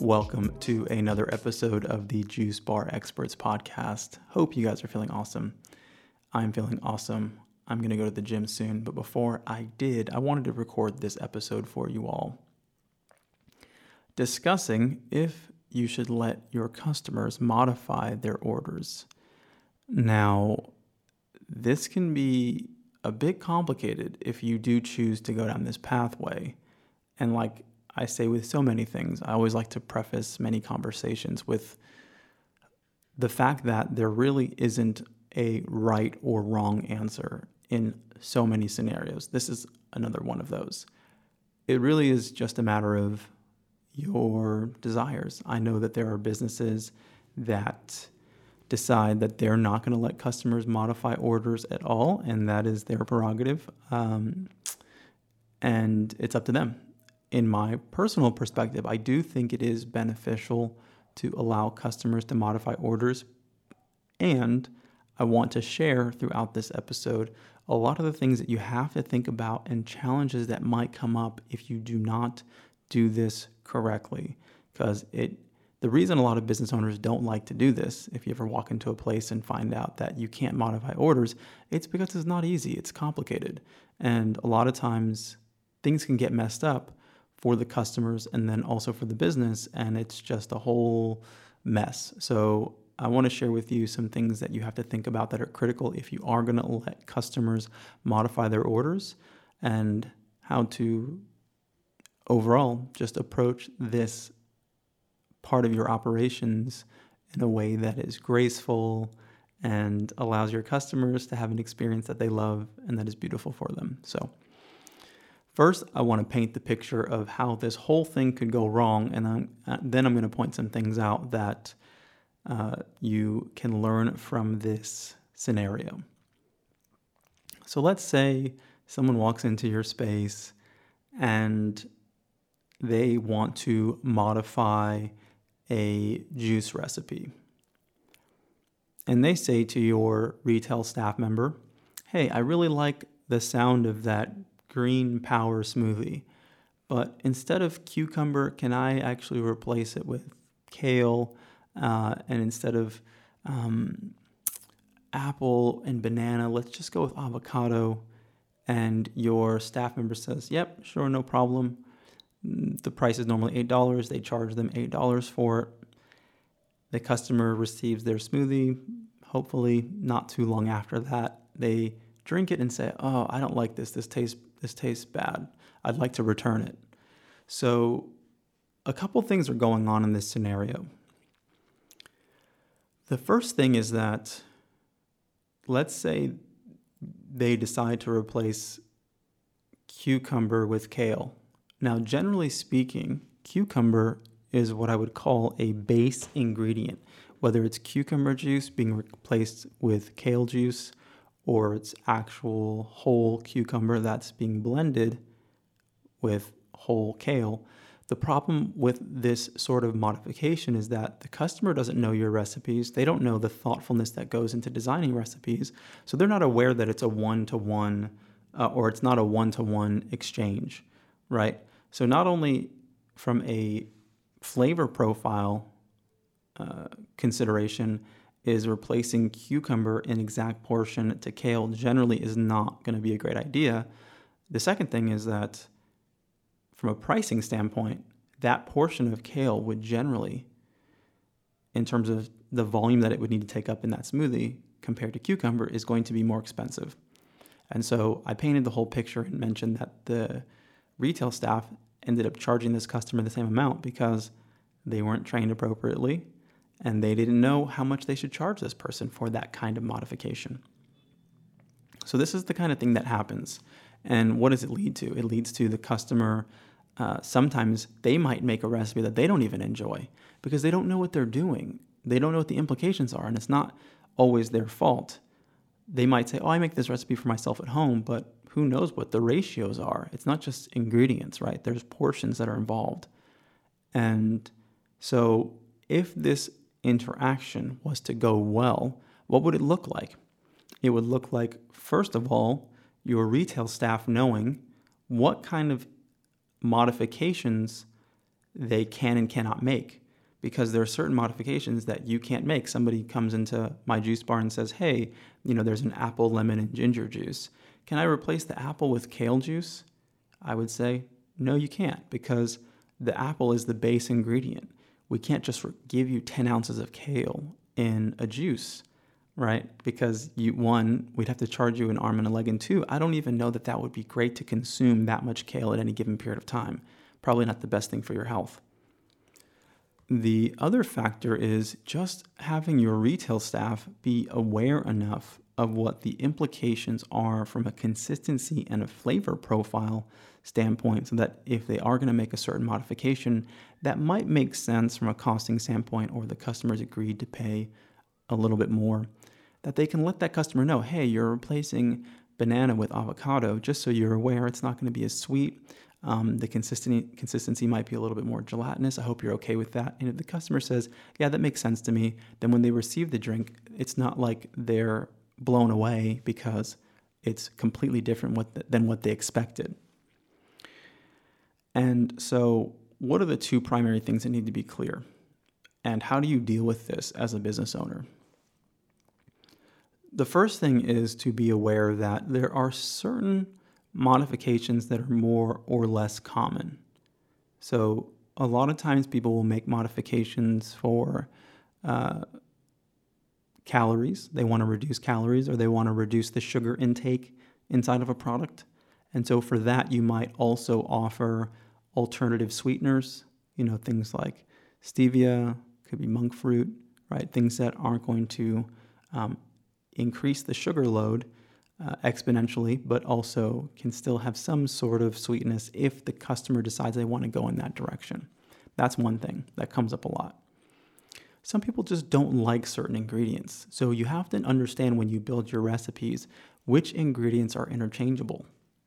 Welcome to another episode of the Juice Bar Experts podcast. Hope you guys are feeling awesome. I'm feeling awesome. I'm going to go to the gym soon, but before I did, I wanted to record this episode for you all. Discussing if you should let your customers modify their orders. Now, this can be a bit complicated if you do choose to go down this pathway. And like I say with so many things, I always like to preface many conversations with the fact that there really isn't a right or wrong answer in so many scenarios. This is another one of those. It really is just a matter of your desires. I know that there are businesses that decide that they're not going to let customers modify orders at all, and that is their prerogative. Um, and it's up to them in my personal perspective, I do think it is beneficial to allow customers to modify orders. And I want to share throughout this episode a lot of the things that you have to think about and challenges that might come up if you do not do this correctly. Because it the reason a lot of business owners don't like to do this, if you ever walk into a place and find out that you can't modify orders, it's because it's not easy, it's complicated. And a lot of times things can get messed up for the customers and then also for the business. And it's just a whole mess. So I want to share with you some things that you have to think about that are critical if you are going to let customers modify their orders and how to overall just approach this part of your operations in a way that is graceful and allows your customers to have an experience that they love and that is beautiful for them. So, First, I want to paint the picture of how this whole thing could go wrong, and I'm, uh, then I'm going to point some things out that uh, you can learn from this scenario. So let's say someone walks into your space and they want to modify a juice recipe. And they say to your retail staff member, Hey, I really like the sound of that green power smoothie. But instead of cucumber, can I actually replace it with kale? Uh, and instead of um, apple and banana, let's just go with avocado. And your staff member says, Yep, sure, no problem. The price is normally $8. They charge them $8 for it. The customer receives their smoothie. Hopefully, not too long after that, they drink it and say, "Oh, I don't like this. This tastes this tastes bad. I'd like to return it." So, a couple things are going on in this scenario. The first thing is that let's say they decide to replace cucumber with kale. Now, generally speaking, cucumber is what I would call a base ingredient, whether it's cucumber juice being replaced with kale juice or it's actual whole cucumber that's being blended with whole kale. The problem with this sort of modification is that the customer doesn't know your recipes. They don't know the thoughtfulness that goes into designing recipes. So they're not aware that it's a one to one or it's not a one to one exchange, right? So not only from a flavor profile uh, consideration, is replacing cucumber in exact portion to kale generally is not going to be a great idea. The second thing is that from a pricing standpoint, that portion of kale would generally, in terms of the volume that it would need to take up in that smoothie compared to cucumber, is going to be more expensive. And so I painted the whole picture and mentioned that the retail staff ended up charging this customer the same amount because they weren't trained appropriately and they didn't know how much they should charge this person for that kind of modification. So, this is the kind of thing that happens. And what does it lead to? It leads to the customer uh, sometimes they might make a recipe that they don't even enjoy because they don't know what they're doing. They don't know what the implications are, and it's not always their fault. They might say, Oh, I make this recipe for myself at home, but who knows what the ratios are? It's not just ingredients, right? There's portions that are involved. And so, if this interaction was to go well, what would it look like? It would look like, first of all, your retail staff knowing what kind of modifications they can and cannot make because there are certain modifications that you can't make. Somebody comes into my juice bar and says, "Hey, you know, there's an apple, lemon, and ginger juice. Can I replace the apple with kale juice?" I would say, "No, you can't because the apple is the base ingredient. We can't just give you 10 ounces of kale in a juice." Right? Because you one, we'd have to charge you an arm and a leg, and two, I don't even know that that would be great to consume that much kale at any given period of time. Probably not the best thing for your health. The other factor is just having your retail staff be aware enough of what the implications are from a consistency and a flavor profile standpoint so that if they are going to make a certain modification that might make sense from a costing standpoint or the customer's agreed to pay a little bit more that they can let that customer know hey you're replacing banana with avocado just so you're aware it's not going to be as sweet um, the consistency consistency might be a little bit more gelatinous. I hope you're okay with that. And if the customer says, "Yeah, that makes sense to me," then when they receive the drink, it's not like they're blown away because it's completely different what than what they expected. And so, what are the two primary things that need to be clear? And how do you deal with this as a business owner? The first thing is to be aware that there are certain modifications that are more or less common. So, a lot of times people will make modifications for uh, calories. They want to reduce calories or they want to reduce the sugar intake inside of a product. And so, for that, you might also offer alternative sweeteners, you know, things like stevia, could be monk fruit, right? Things that aren't going to um, increase the sugar load uh, exponentially, but also can still have some sort of sweetness if the customer decides they want to go in that direction. That's one thing that comes up a lot. Some people just don't like certain ingredients, so you have to understand when you build your recipes which ingredients are interchangeable,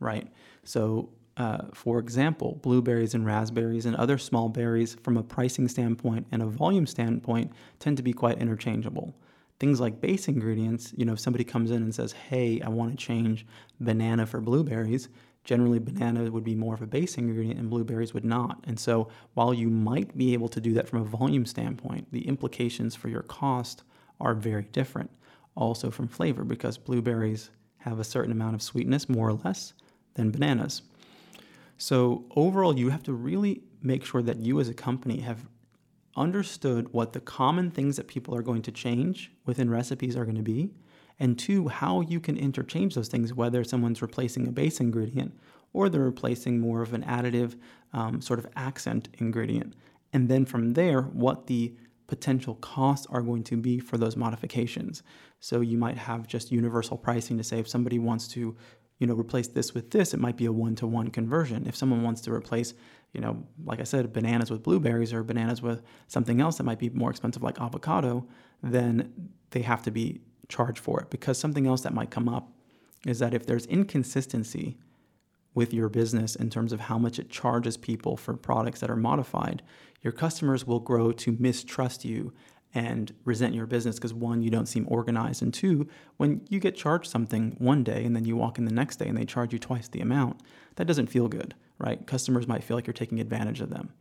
right? So, uh, for example, blueberries and raspberries and other small berries, from a pricing standpoint and a volume standpoint, tend to be quite interchangeable things like base ingredients, you know, if somebody comes in and says, hey, I want to change banana for blueberries, generally banana would be more of a base ingredient and blueberries would not. And so while you might be able to do that from a volume standpoint, the implications for your cost are very different. Also from flavor, because blueberries have a certain amount of sweetness, more or less, than bananas. So overall, you have to really make sure that you as a company have understood what the common things that people are going to change within recipes are going to be, and two, how you can interchange those things, whether someone's replacing a base ingredient or they're replacing more of an additive um, sort of accent ingredient. And then from there, what the potential costs are going to be for those modifications. So you might have just universal pricing to say if somebody wants to you know, replace this with this, it might be a one to one conversion. If someone wants to replace, you know, like I said, bananas with blueberries or bananas with something else that might be more expensive, like avocado, then they have to be charged for it. Because something else that might come up is that if there's inconsistency with your business in terms of how much it charges people for products that are modified, your customers will grow to mistrust you and resent your business because one, you don't seem organized, and two, when you get charged something one day and then you walk in the next day and they charge you twice the amount, that doesn't feel good, right? Customers might feel like you're taking advantage of them.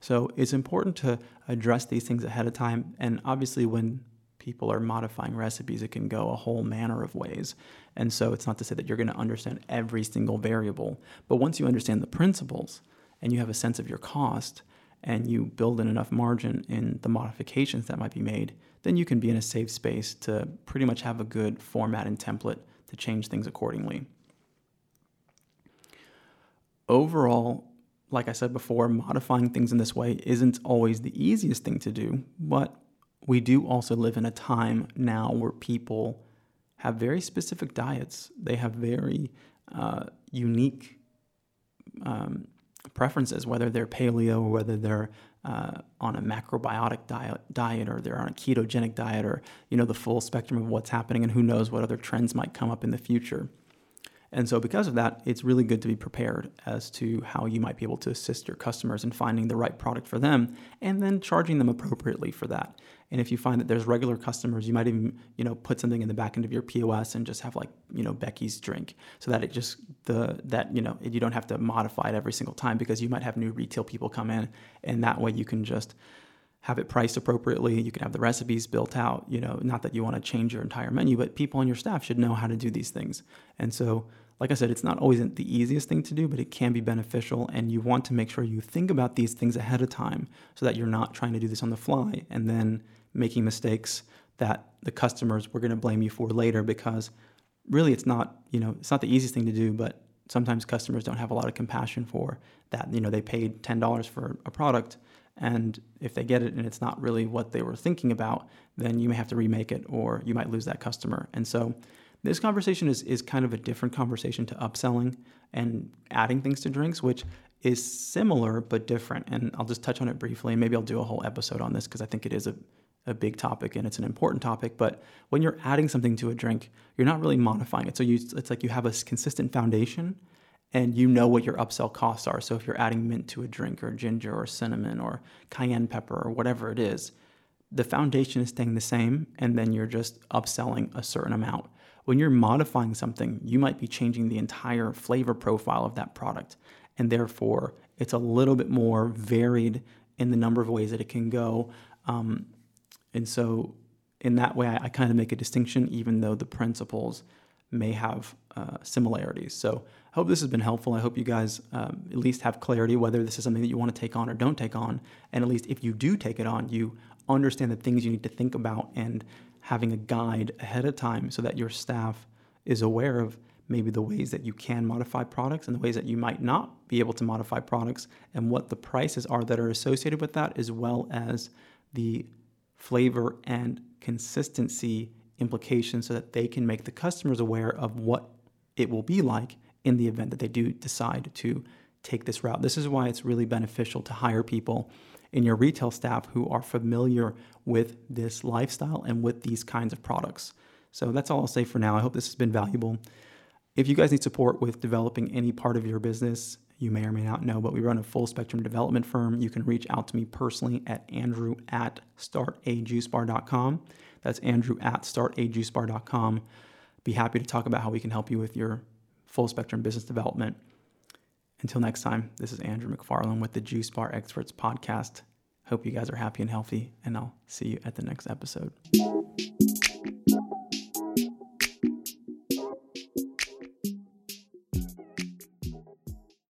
So it's important to address these things ahead of time. And obviously, when people are modifying recipes, it can go a whole manner of ways. And so it's not to say that you're going to understand every single variable, but once you understand the principles and you have a sense of your cost, and you build in enough margin in the modifications that might be made, then you can be in a safe space to pretty much have a good format and template to change things accordingly. Overall, like I said before, modifying things in this way isn't always the easiest thing to do, but we do also live in a time now where people have very specific diets. They have very uh, unique um, preferences, whether they're paleo or whether they're uh, on a macrobiotic diet, diet or they're on a ketogenic diet or you know the full spectrum of what's happening and who knows what other trends might come up in the future. And so, because of that, it's really good to be prepared as to how you might be able to assist your customers in finding the right product for them and then charging them appropriately for that. And if you find that there's regular customers, you might even, you know, put something in the back end of your POS and just have like, you know, Becky's drink so that it just, the, that, you know, you don't have to modify it every single time because you might have new retail people come in and that way you can just have it priced appropriately. You can have the recipes built out. You know, not that you want to change your entire menu, but people on your staff should know how to do these things. And so, like I said, it's not always the easiest thing to do, but it can be beneficial. And you want to make sure you think about these things ahead of time so that you're not trying to do this on the fly and then making mistakes that the customers were going to blame you for later because really it's not, you know, it's not the easiest thing to do, but sometimes customers don't have a lot of compassion for that. You know, they paid $10 for a product and if they get it and it's not really what they were thinking about, then you may have to remake it or you might lose that customer. And so this conversation is, is kind of a different conversation to upselling and adding things to drinks, which is similar but different. And I'll just touch on it briefly. And maybe I'll do a whole episode on this because I think it is a, a big topic and it's an important topic. But when you're adding something to a drink, you're not really modifying it. So you, it's like you have a consistent foundation and you know what your upsell costs are. So if you're adding mint to a drink or ginger or cinnamon or cayenne pepper or whatever it is, the foundation is staying the same and then you're just upselling a certain amount. When you're modifying something, you might be changing the entire flavor profile of that product. And therefore, it's a little bit more varied in the number of ways that it can go. Um, and so, in that way, I, I kind of make a distinction, even though the principles may have uh, similarities. So, I hope this has been helpful. I hope you guys um, at least have clarity whether this is something that you want to take on or don't take on. And at least if you do take it on, you understand the things you need to think about and having a guide ahead of time so that your staff is aware of maybe the ways that you can modify products and the ways that you might not be able to modify products and what the prices are that are associated with that, as well as the flavor and consistency implications so that they can make the customers aware of what it will be like in the event that they do decide to take this route. This is why it's really beneficial to hire people in your retail staff who are familiar with this lifestyle and with these kinds of products. So that's all I'll say for now. I hope this has been valuable. If you guys need support with developing any part of your business, you may or may not know, but we run a full spectrum development firm. You can reach out to me personally at andrew at startajuicebar.com. That's andrew at startajuicebar.com. Be happy to talk about how we can help you with your full spectrum business development. Until next time, this is Andrew McFarland with the Juice Bar Experts podcast. Hope you guys are happy and healthy, and I'll see you at the next episode.